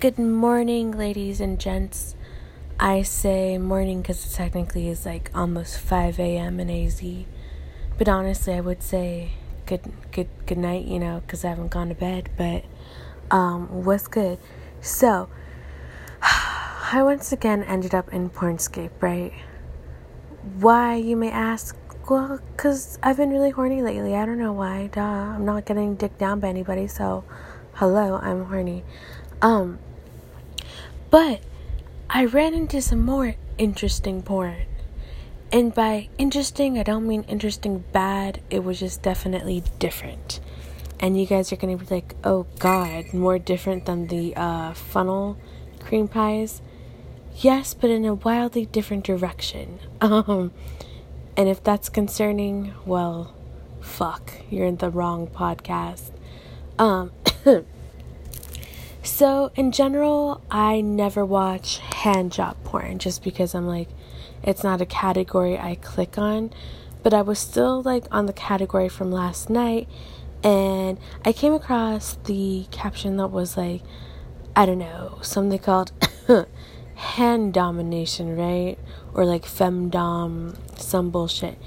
Good morning, ladies and gents. I say morning because it technically is like almost 5 a.m. in AZ. But honestly, I would say good good good night, you know, because I haven't gone to bed. But um, what's good? So, I once again ended up in Pornscape, right? Why, you may ask? Well, because I've been really horny lately. I don't know why. Duh. I'm not getting dicked down by anybody, so hello, I'm horny. Um, but I ran into some more interesting porn. And by interesting, I don't mean interesting bad. It was just definitely different. And you guys are going to be like, oh god, more different than the uh, funnel cream pies. Yes, but in a wildly different direction. Um, and if that's concerning, well, fuck, you're in the wrong podcast. Um, So, in general, I never watch hand job porn just because I'm like, it's not a category I click on. But I was still like on the category from last night, and I came across the caption that was like, I don't know, something called hand domination, right? Or like femdom, some bullshit.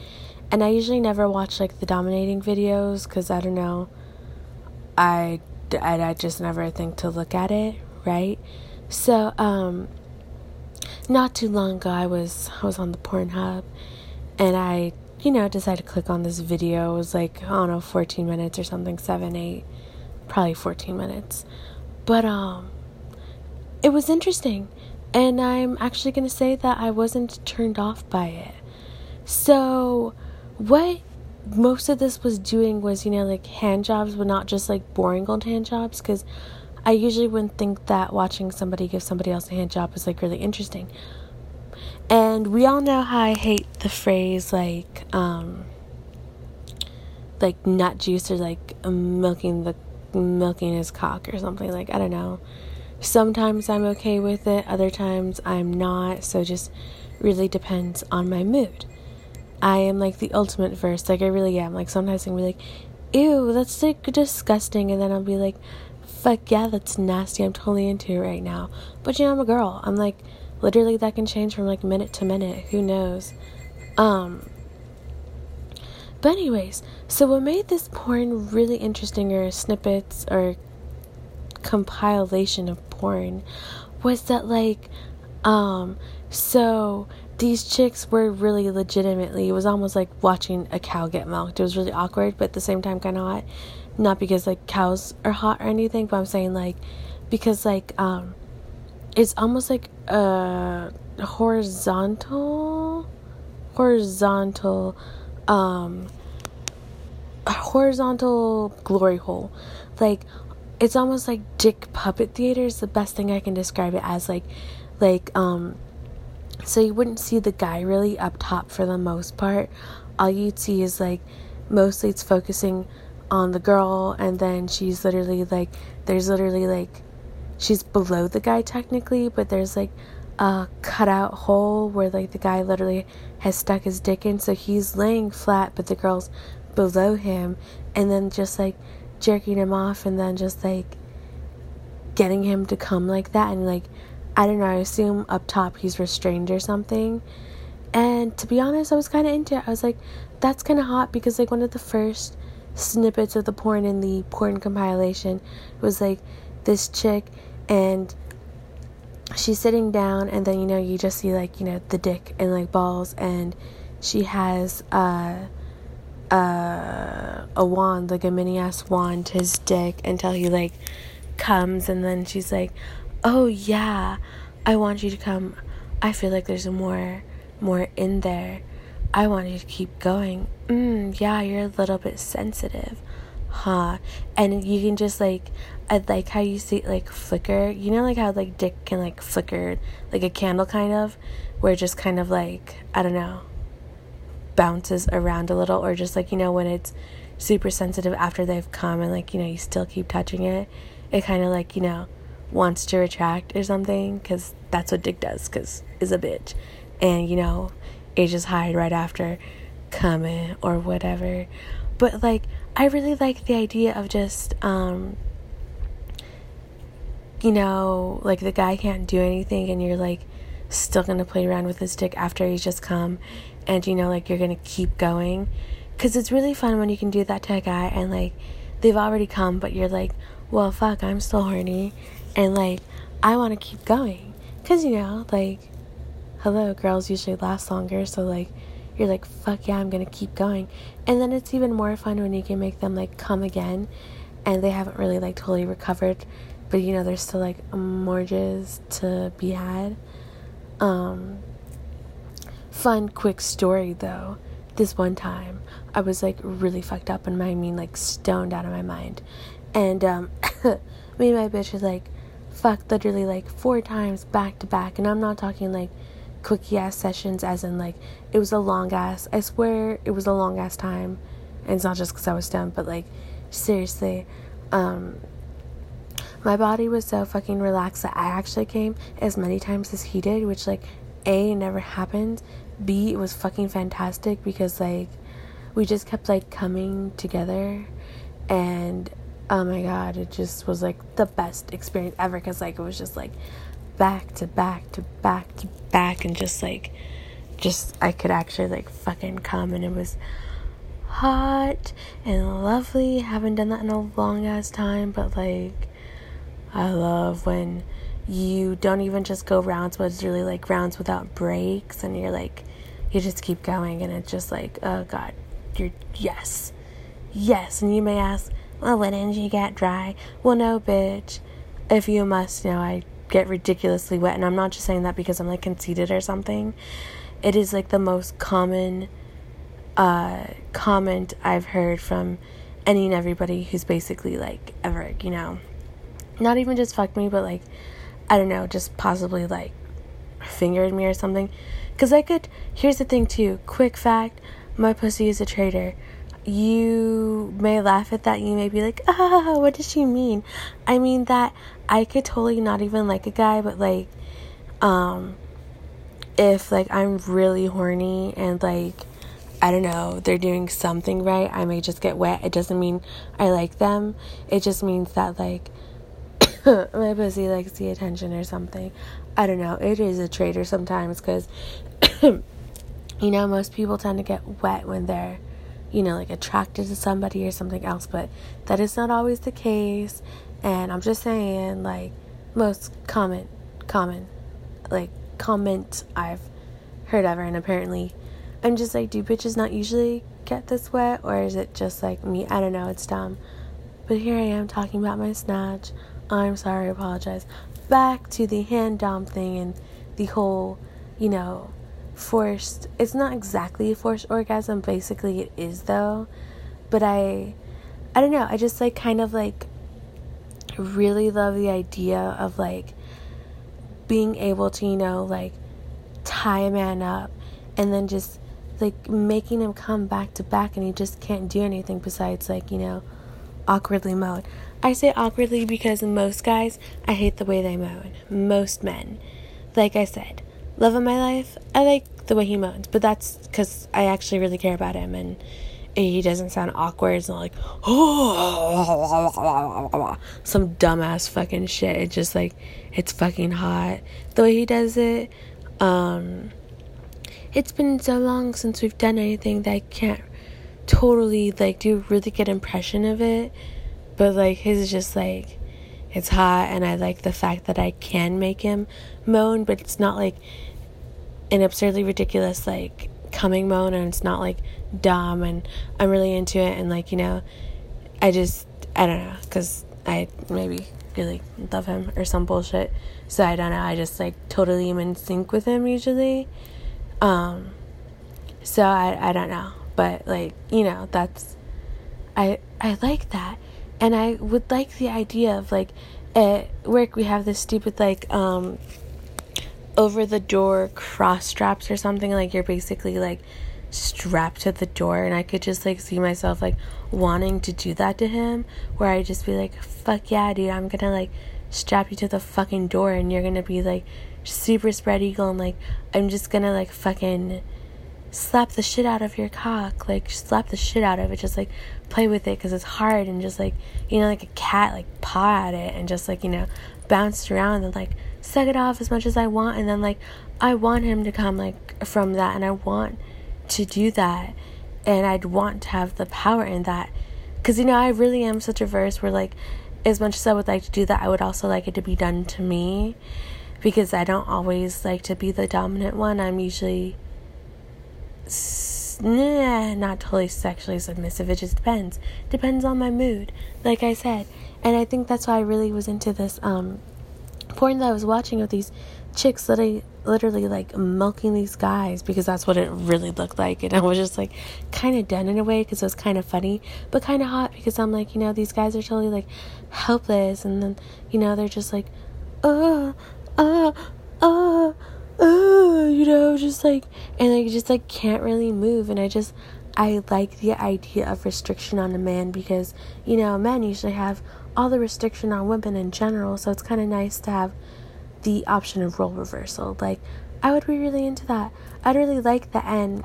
And I usually never watch like the dominating videos because I don't know. I I, I just never think to look at it, right? So, um, not too long ago, I was I was on the Pornhub, and I, you know, decided to click on this video. It was like I don't know, 14 minutes or something, seven, eight, probably 14 minutes, but um, it was interesting, and I'm actually gonna say that I wasn't turned off by it. So, what most of this was doing was, you know, like hand jobs, but not just like boring old hand jobs. Because I usually wouldn't think that watching somebody give somebody else a hand job is like really interesting. And we all know how I hate the phrase like, um, like nut juice or like milking the milking his cock or something like I don't know. Sometimes I'm okay with it, other times I'm not. So just really depends on my mood. I am like the ultimate verse. Like I really am. Like sometimes I'm like, ew, that's like disgusting, and then I'll be like, fuck yeah, that's nasty. I'm totally into it right now. But you know, I'm a girl. I'm like, literally that can change from like minute to minute. Who knows? Um. But anyways, so what made this porn really interesting, or snippets, or compilation of porn, was that like, um, so these chicks were really legitimately, it was almost like watching a cow get milked. It was really awkward, but at the same time kind of hot. Not because like cows are hot or anything, but I'm saying like because like um it's almost like a horizontal horizontal um horizontal glory hole. Like it's almost like dick puppet theater is the best thing I can describe it as like like um so you wouldn't see the guy really up top for the most part. All you'd see is like mostly it's focusing on the girl, and then she's literally like, there's literally like, she's below the guy technically, but there's like a cutout hole where like the guy literally has stuck his dick in, so he's laying flat, but the girl's below him, and then just like jerking him off, and then just like getting him to come like that, and like I don't know, I assume up top he's restrained or something. And to be honest, I was kind of into it. I was like, that's kind of hot because, like, one of the first snippets of the porn in the porn compilation was like this chick and she's sitting down, and then, you know, you just see, like, you know, the dick and, like, balls, and she has, uh, uh, a wand, like a mini ass wand to his dick until he, like, comes, and then she's like, oh yeah, I want you to come. I feel like there's more, more in there. I want you to keep going. Mm, yeah, you're a little bit sensitive, huh? And you can just like, I like how you see like flicker. You know, like how like dick can like flicker, like a candle kind of, where just kind of like I don't know, bounces around a little, or just like you know when it's super sensitive after they've come and like you know you still keep touching it, it kind of like you know wants to retract or something because that's what dick does because is a bitch. And you know it just hide right after coming or whatever. But like i really like the idea of just um you know, like the guy can't do anything and you're like still gonna play around with his dick after he's just come. And you know, like you're gonna keep going. Cause it's really fun when you can do that to a guy and like they've already come, but you're like, well, fuck, I'm still horny and like I wanna keep going. Cause you know, like, hello, girls usually last longer, so like you're like, fuck yeah, I'm gonna keep going. And then it's even more fun when you can make them like come again and they haven't really like totally recovered but you know there's still like mortgages to be had um fun quick story though this one time i was like really fucked up and i mean like stoned out of my mind and um me and my bitch was like fucked literally like four times back to back. And i'm not talking like quickie ass sessions as in like it was a long ass i swear it was a long ass time. And it's not just because i was stoned but like seriously um my body was so fucking relaxed that I actually came as many times as he did, which like A never happened. B it was fucking fantastic because like we just kept like coming together. And oh my god, it just was like the best experience ever cuz like it was just like back to back to back to back and just like just I could actually like fucking come and it was hot and lovely. Haven't done that in a long ass time, but like I love when you don't even just go rounds, but it's really like rounds without breaks, and you're like, you just keep going, and it's just like, oh God, you're yes, yes. And you may ask, well, when did you get dry? Well, no, bitch. If you must know, I get ridiculously wet, and I'm not just saying that because I'm like conceited or something. It is like the most common uh, comment I've heard from any and everybody who's basically like ever, you know not even just fucked me, but like, I don't know, just possibly like fingered me or something. Because I could, here's the thing too quick fact my pussy is a traitor. You may laugh at that, you may be like, ah, what does she mean? I mean that I could totally not even like a guy, but like, um, if like I'm really horny and like, I don't know, they're doing something right, I may just get wet. It doesn't mean I like them. It just means that like my pussy likes the attention or something. I don't know. It is a traitor sometimes because, you know, most people tend to get wet when they're, you know, like attracted to somebody or something else, but that is not always the case. And I'm just saying, like, most common, common, like, comment I've heard ever, and apparently, I'm just like, do bitches not usually get this wet, or is it just like me? I don't know. It's dumb. But here I am talking about my snatch I'm sorry, I apologize. Back to the hand dom thing and the whole, you know, forced. It's not exactly a forced orgasm. Basically, it is though. But I, I don't know. I just like kind of like really love the idea of like being able to, you know, like tie a man up and then just like making him come back to back and he just can't do anything besides like, you know, awkwardly moan. I say awkwardly because most guys, I hate the way they moan. Most men. Like I said, love of my life, I like the way he moans, but that's because I actually really care about him and he doesn't sound awkward. It's not like, oh, some dumbass fucking shit. It's just like, it's fucking hot. The way he does it, um, it's been so long since we've done anything that I can't totally like do a really good impression of it but like his is just like it's hot and I like the fact that I can make him moan, but it's not like an absurdly ridiculous like coming moan and it's not like dumb and I'm really into it and like, you know, I just I don't know cuz I maybe really love him or some bullshit. So I don't know, I just like totally am in sync with him usually. Um so I I don't know, but like, you know, that's I I like that and I would like the idea of like at work we have this stupid like um over the door cross straps or something like you're basically like strapped to the door and I could just like see myself like wanting to do that to him where I just be like fuck yeah dude I'm gonna like strap you to the fucking door and you're gonna be like super spread eagle and like I'm just gonna like fucking slap the shit out of your cock like slap the shit out of it just like play with it because it's hard and just like you know like a cat like paw at it and just like you know bounce around and like suck it off as much as I want and then like I want him to come like from that and I want to do that and I'd want to have the power in that. Cuz you know I really am such a verse where like as much as I would like to do that I would also like it to be done to me because I don't always like to be the dominant one. I'm usually nah, not totally sexually submissive. It just depends. Depends on my mood like I said. And I think that's why I really was into this um porn that I was watching of these chicks literally, literally like milking these guys because that's what it really looked like. And I was just like kind of done in a way because it was kind of funny, but kind of hot because I'm like, you know, these guys are totally like helpless. And then, you know, they're just like, uh, uh, uh, uh, you know, just like, and they just like can't really move. And I just, I like the idea of restriction on a man because, you know, men usually have all the restriction on women in general, so it's kind of nice to have the option of role reversal. Like, I would be really into that. I'd really like the end.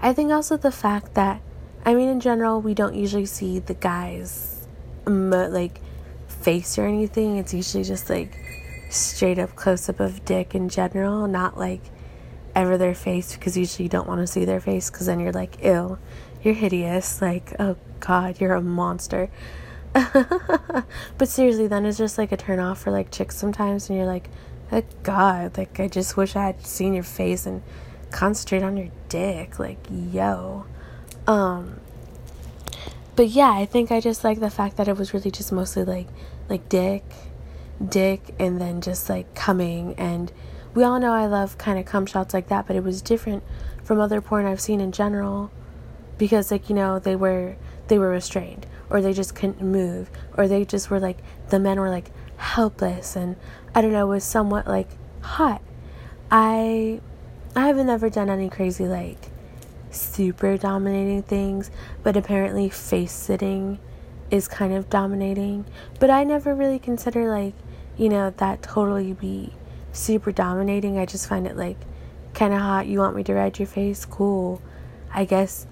I think also the fact that, I mean, in general, we don't usually see the guys, like, face or anything. It's usually just like straight up close up of dick in general, not like ever their face because usually you don't want to see their face because then you're like, ew, you're hideous. Like, oh god, you're a monster. but seriously, then it's just like a turn off for like chicks sometimes, and you're like, oh God, like I just wish I had seen your face and concentrate on your dick, like yo. Um, but yeah, I think I just like the fact that it was really just mostly like like dick, dick, and then just like coming. And we all know I love kind of cum shots like that, but it was different from other porn I've seen in general because like you know they were they were restrained or they just couldn't move or they just were like the men were like helpless and I don't know was somewhat like hot. I I haven't ever done any crazy like super dominating things, but apparently face sitting is kind of dominating. But I never really consider like, you know, that totally be super dominating. I just find it like kind of hot. You want me to ride your face? Cool. I guess,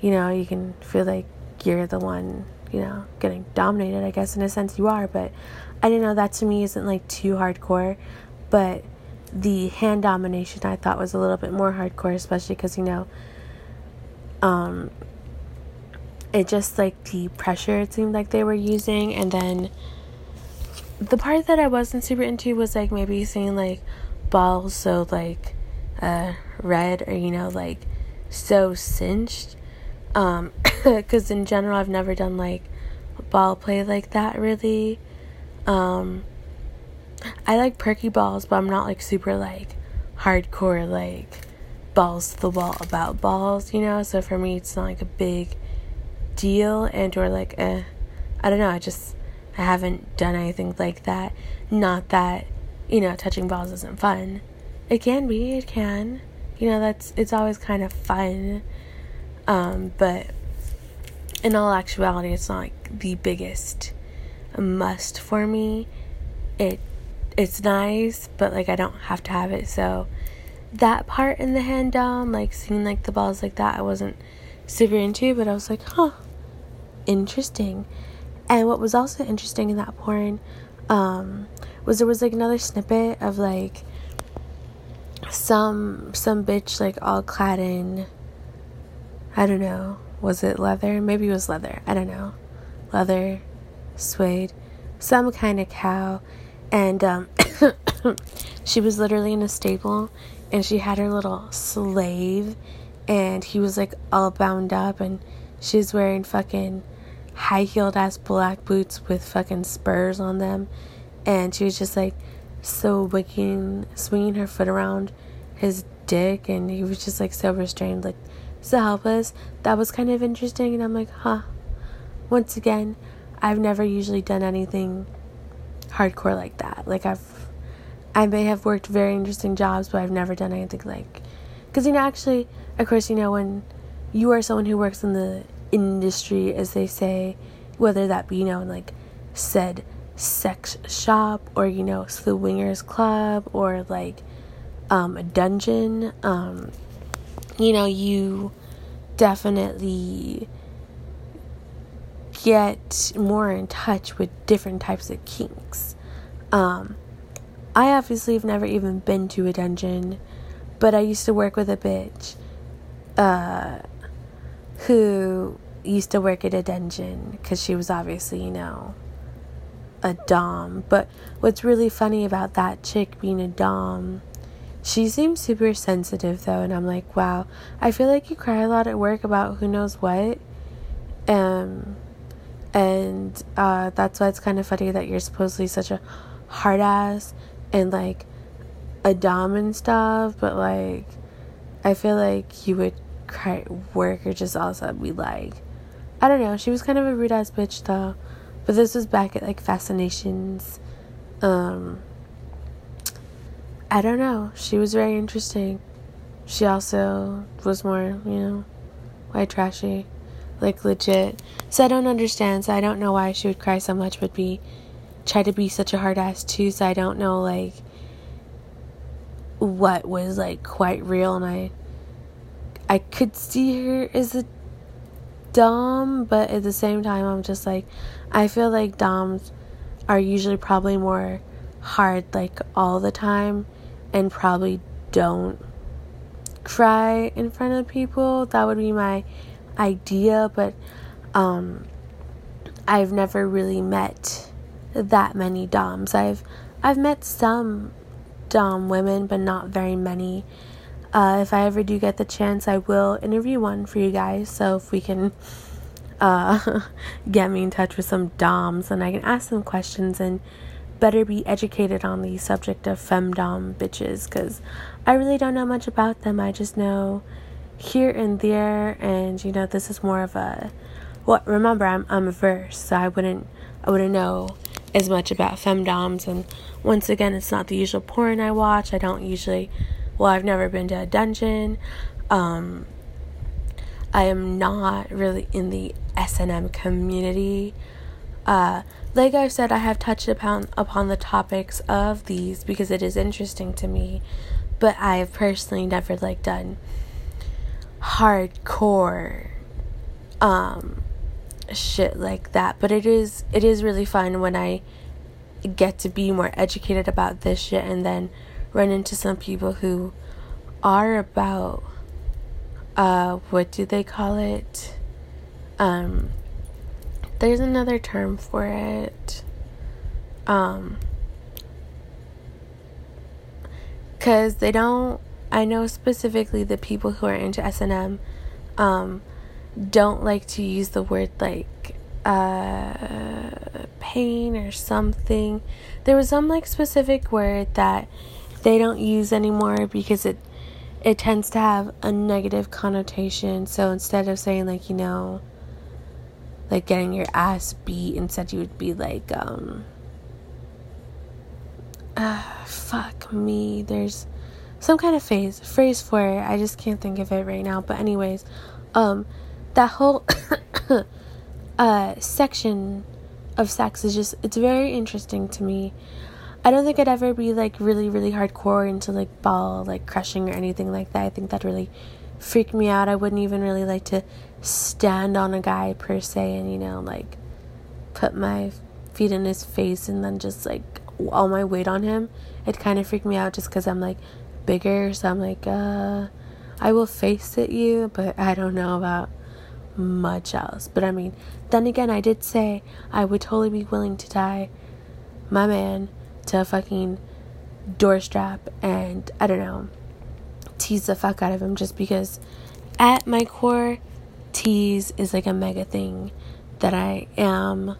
you know, you can feel like you're the one you know, getting dominated, I guess, in a sense you are, but I didn't know that to me isn't like too hardcore. But the hand domination I thought was a little bit more hardcore, especially because, you know, um, it just like the pressure it seemed like they were using, and then the part that I wasn't super into was like maybe seeing like balls so like uh red or you know like so cinched um because in general I've never done like ball play like that really. Um, I like perky balls, but I'm not like super like hardcore like balls to the wall about balls, you know. So for me, it's not like a big deal, and or like eh, I don't know. I just I haven't done anything like that. Not that you know touching balls isn't fun. It can be. It can. You know that's it's always kind of fun. Um, but in all actuality, it's not like the biggest must for me. It it's nice, but like I don't have to have it. So that part in the hand dom, like seeing like the balls like that, I wasn't super into, but I was like, huh, interesting. And what was also interesting in that porn um, was there was like another snippet of like some some bitch like all clad in I don't know was it leather? Maybe it was leather. I don't know. Leather, suede, some kind of cow. And um, she was literally in a stable and she had her little slave and he was like all bound up and she's wearing fucking high heeled ass black boots with fucking spurs on them and she was just like so wigging swinging her foot around his dick and he was just like so restrained like so helpless. That was kind of interesting, and I'm like, huh. Once again, I've never usually done anything hardcore like that. Like I've, I may have worked very interesting jobs, but I've never done anything like, because you know, actually, of course, you know, when you are someone who works in the industry, as they say, whether that be you know, like said sex shop or you know, swingers club or like um, a dungeon, um, you know, you definitely get more in touch with different types of kinks. Um, I obviously have never even been to a dungeon, but I used to work with a bitch uh, who used to work at a dungeon because she was obviously, you know, a Dom. But what's really funny about that chick being a Dom, she seems super sensitive though, and I'm like, wow, I feel like you cry a lot at work about who knows what. Um, and uh, that's why it's kind of funny that you're supposedly such a hard ass and like a Dom and stuff, but like, I feel like you would cry at work or just also be like, I don't know. She was kind of a rude ass bitch though. But this was back at like Fascinations. Um I don't know. She was very interesting. She also was more, you know, white trashy. Like legit. So I don't understand. So I don't know why she would cry so much but be try to be such a hard ass too. So I don't know like what was like quite real and I I could see her as a Dom, but at the same time, I'm just like, I feel like Doms are usually probably more hard, like all the time, and probably don't cry in front of people. That would be my idea, but um, I've never really met that many Doms. I've I've met some Dom women, but not very many. Uh, if I ever do get the chance, I will interview one for you guys. So if we can uh, get me in touch with some DOMs and I can ask them questions and better be educated on the subject of femdom bitches because I really don't know much about them. I just know here and there, and you know, this is more of a well. Remember, I'm I'm a verse, so I wouldn't I wouldn't know as much about femdoms. And once again, it's not the usual porn I watch. I don't usually well, I've never been to a dungeon. Um, I am not really in the S&M community. Uh, like I've said, I have touched upon upon the topics of these because it is interesting to me, but I have personally never like done hardcore um shit like that. But it is it is really fun when I get to be more educated about this shit and then run into some people who are about uh what do they call it um there's another term for it um cuz they don't I know specifically the people who are into S&M um don't like to use the word like uh pain or something there was some like specific word that they don't use anymore because it it tends to have a negative connotation. So instead of saying like, you know, like getting your ass beat, instead you would be like, um uh, fuck me. There's some kind of phrase phrase for it. I just can't think of it right now. But anyways, um that whole uh section of sex is just it's very interesting to me I don't think I'd ever be like really, really hardcore into like ball like crushing or anything like that. I think that really freaked me out. I wouldn't even really like to stand on a guy per se and, you know, like put my feet in his face and then just like all my weight on him. It kind of freaked me out just because I'm like bigger. So I'm like, uh, I will face it you, but I don't know about much else. But I mean, then again, I did say I would totally be willing to tie my man to a fucking door strap and I don't know, tease the fuck out of him just because at my core, tease is like a mega thing that I am,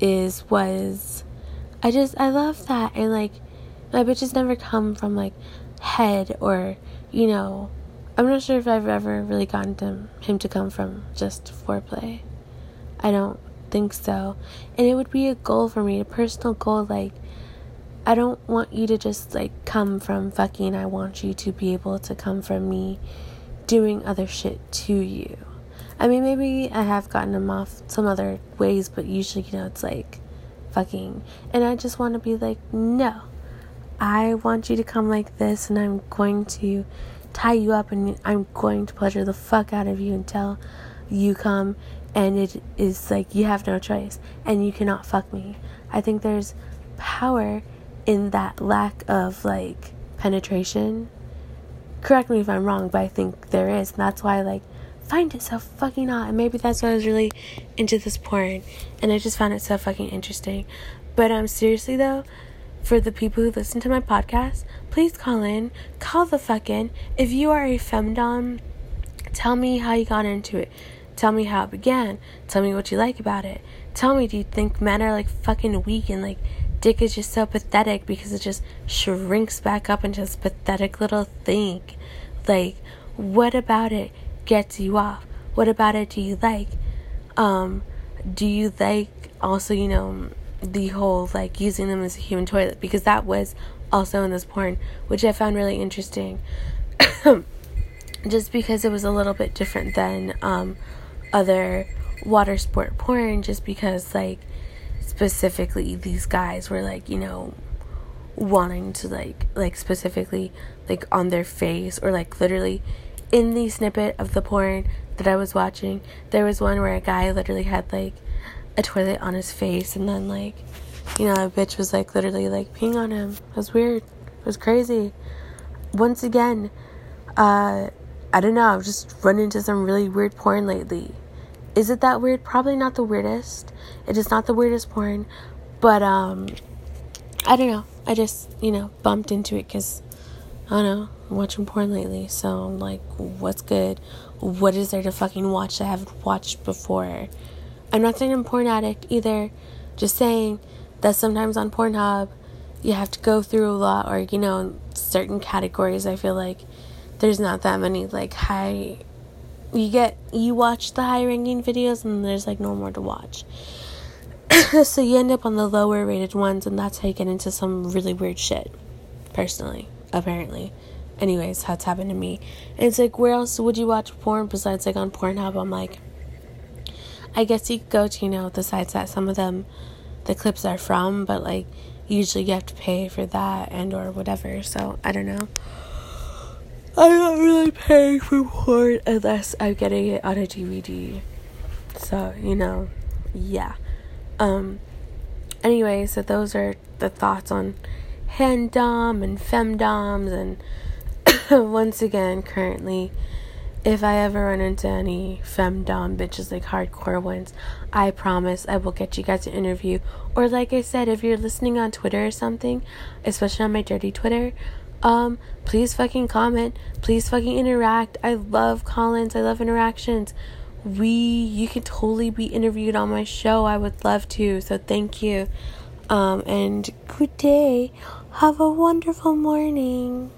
is, was. I just, I love that. And like, my bitches never come from like head or, you know, I'm not sure if I've ever really gotten to him to come from just foreplay. I don't think so. And it would be a goal for me, a personal goal, like, I don't want you to just like come from fucking. I want you to be able to come from me doing other shit to you. I mean, maybe I have gotten them off some other ways, but usually, you know, it's like fucking. And I just want to be like, no, I want you to come like this, and I'm going to tie you up, and I'm going to pleasure the fuck out of you until you come. And it is like you have no choice, and you cannot fuck me. I think there's power in that lack of like penetration. Correct me if I'm wrong, but I think there is. And that's why I like find it so fucking hot. And maybe that's why I was really into this porn. And I just found it so fucking interesting. But um seriously though, for the people who listen to my podcast, please call in. Call the fuck in. If you are a femdom, tell me how you got into it. Tell me how it began. Tell me what you like about it. Tell me, do you think men are like fucking weak and like dick is just so pathetic because it just shrinks back up into this pathetic little thing? Like, what about it gets you off? What about it do you like? Um, do you like also, you know, the whole like using them as a human toilet? Because that was also in this porn, which I found really interesting. just because it was a little bit different than um, other water sport porn just because like specifically these guys were like you know wanting to like like specifically like on their face or like literally in the snippet of the porn that I was watching there was one where a guy literally had like a toilet on his face and then like you know a bitch was like literally like peeing on him. It was weird. It was crazy. Once again uh I don't know. I've just run into some really weird porn lately is it that weird? Probably not the weirdest. It is not the weirdest porn, but um, I don't know. I just you know bumped into it because I don't know. I'm watching porn lately, so I'm like, what's good? What is there to fucking watch that I haven't watched before? I'm not saying I'm porn addict either. Just saying that sometimes on Pornhub you have to go through a lot, or you know, certain categories. I feel like there's not that many like high you get you watch the high ranking videos and there's like no more to watch. so you end up on the lower rated ones and that's how you get into some really weird shit. Personally, apparently. Anyways, it's happened to me. And it's like where else would you watch porn besides like on Pornhub? I'm like I guess you could go to, you know, the sites that some of them the clips are from, but like usually you have to pay for that and or whatever. So I don't know. I'm not really paying for porn unless I'm getting it on a DVD. So, you know, yeah. Um anyway, so those are the thoughts on handdom and femdoms and once again currently if I ever run into any femdom bitches like hardcore ones, I promise I will get you guys an interview. Or like I said, if you're listening on Twitter or something, especially on my dirty Twitter, um, please fucking comment. Please fucking interact. I love call-ins. I love interactions. We, you can totally be interviewed on my show. I would love to. So thank you. Um, and good day. Have a wonderful morning.